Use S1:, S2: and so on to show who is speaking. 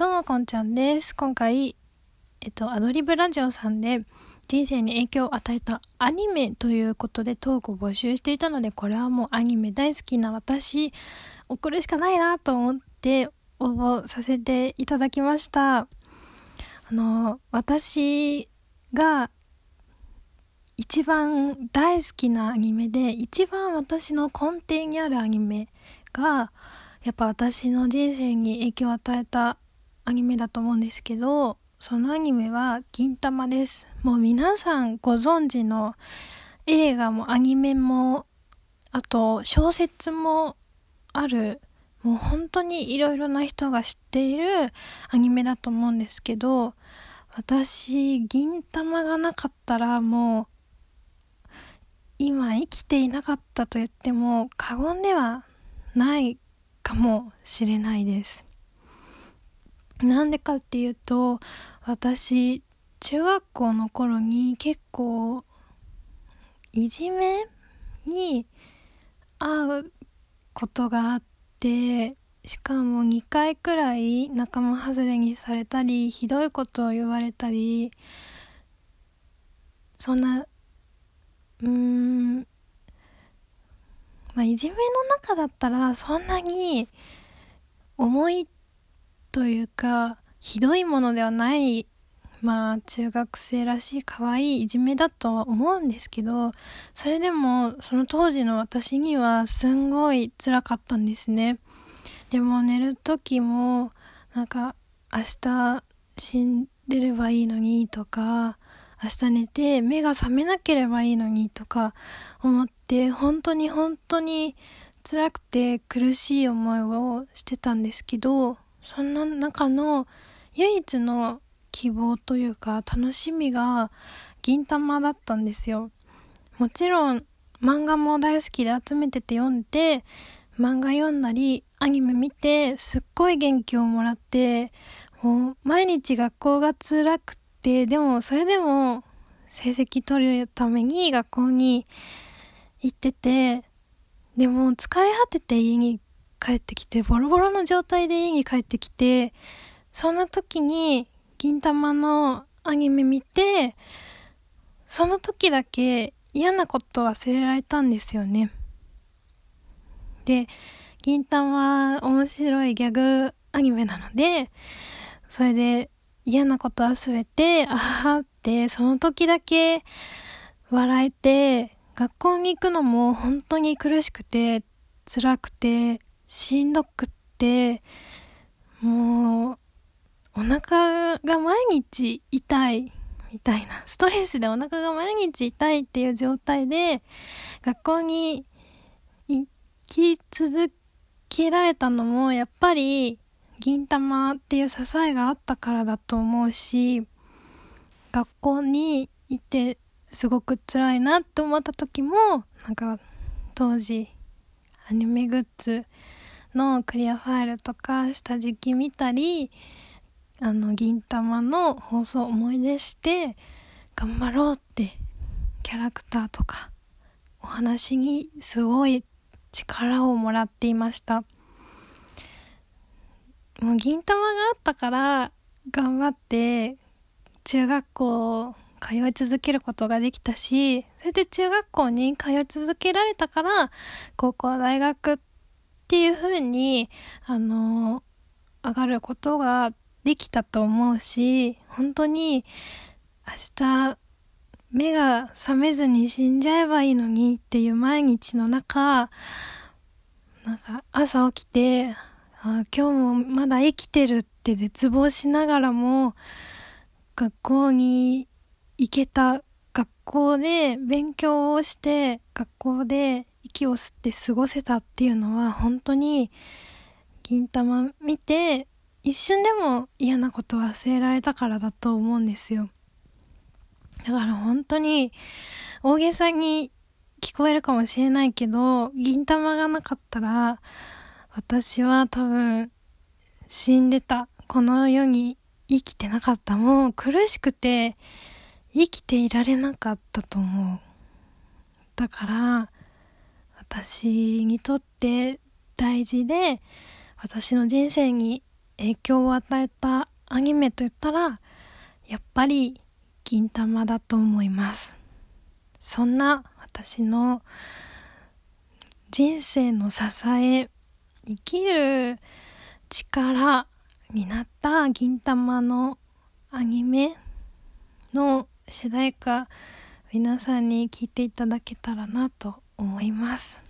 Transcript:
S1: どうもこんちゃんです。今回、えっと、アドリブラジオさんで人生に影響を与えたアニメということでトークを募集していたので、これはもうアニメ大好きな私、送るしかないなと思って応募させていただきました。あの、私が一番大好きなアニメで、一番私の根底にあるアニメが、やっぱ私の人生に影響を与えたアニメだと思うんですけど、そのアニメは銀玉です。もう皆さんご存知の映画もアニメも、あと小説もある、もう本当にいろいろな人が知っているアニメだと思うんですけど、私、銀玉がなかったらもう、今生きていなかったと言っても過言ではないかもしれないです。なんでかっていうと、私、中学校の頃に結構、いじめに遭うことがあって、しかも2回くらい仲間外れにされたり、ひどいことを言われたり、そんな、うん、まあ、いじめの中だったらそんなに重いというかひどいものではないまあ中学生らしい可愛いいじめだとは思うんですけどそれでもその当時の私にはすんごい辛かったんですね。でも寝る時もなんか明日死んでればいいのにとか明日寝て目が覚めなければいいのにとか思って本当に本当に辛くて苦しい思いをしてたんですけどそんな中の唯一の希望というか楽しみが銀玉だったんですよ。もちろん漫画も大好きで集めてて読んで漫画読んだりアニメ見てすっごい元気をもらってもう毎日学校が辛くてでもそれでも成績取るために学校に行っててでも疲れ果てて家に帰ってきてボロボロの状態で家に帰ってきてそんな時に銀玉のアニメ見てその時だけ嫌なこと忘れられたんですよね。で銀玉は面白いギャグアニメなのでそれで嫌なこと忘れて、あーって、その時だけ笑えて、学校に行くのも本当に苦しくて、辛くて、しんどくって、もう、お腹が毎日痛い、みたいな。ストレスでお腹が毎日痛いっていう状態で、学校に行き続けられたのも、やっぱり、銀玉っていう支えがあったからだと思うし学校に行ってすごく辛いなって思った時もなんか当時アニメグッズのクリアファイルとか下敷き見たりあの銀玉の放送思い出して頑張ろうってキャラクターとかお話にすごい力をもらっていました。もう銀玉があったから頑張って中学校通い続けることができたし、それで中学校に通い続けられたから、高校大学っていう風に、あの、上がることができたと思うし、本当に明日目が覚めずに死んじゃえばいいのにっていう毎日の中、なんか朝起きて、あ今日もまだ生きてるって絶望しながらも学校に行けた学校で勉強をして学校で息を吸って過ごせたっていうのは本当に銀玉見て一瞬でも嫌なこと忘れられたからだと思うんですよだから本当に大げさに聞こえるかもしれないけど銀玉がなかったら私は多分死んでた。この世に生きてなかった。もう苦しくて生きていられなかったと思う。だから私にとって大事で私の人生に影響を与えたアニメといったらやっぱり銀玉だと思います。そんな私の人生の支え生きる力になった銀玉のアニメの主題歌皆さんに聴いていただけたらなと思います。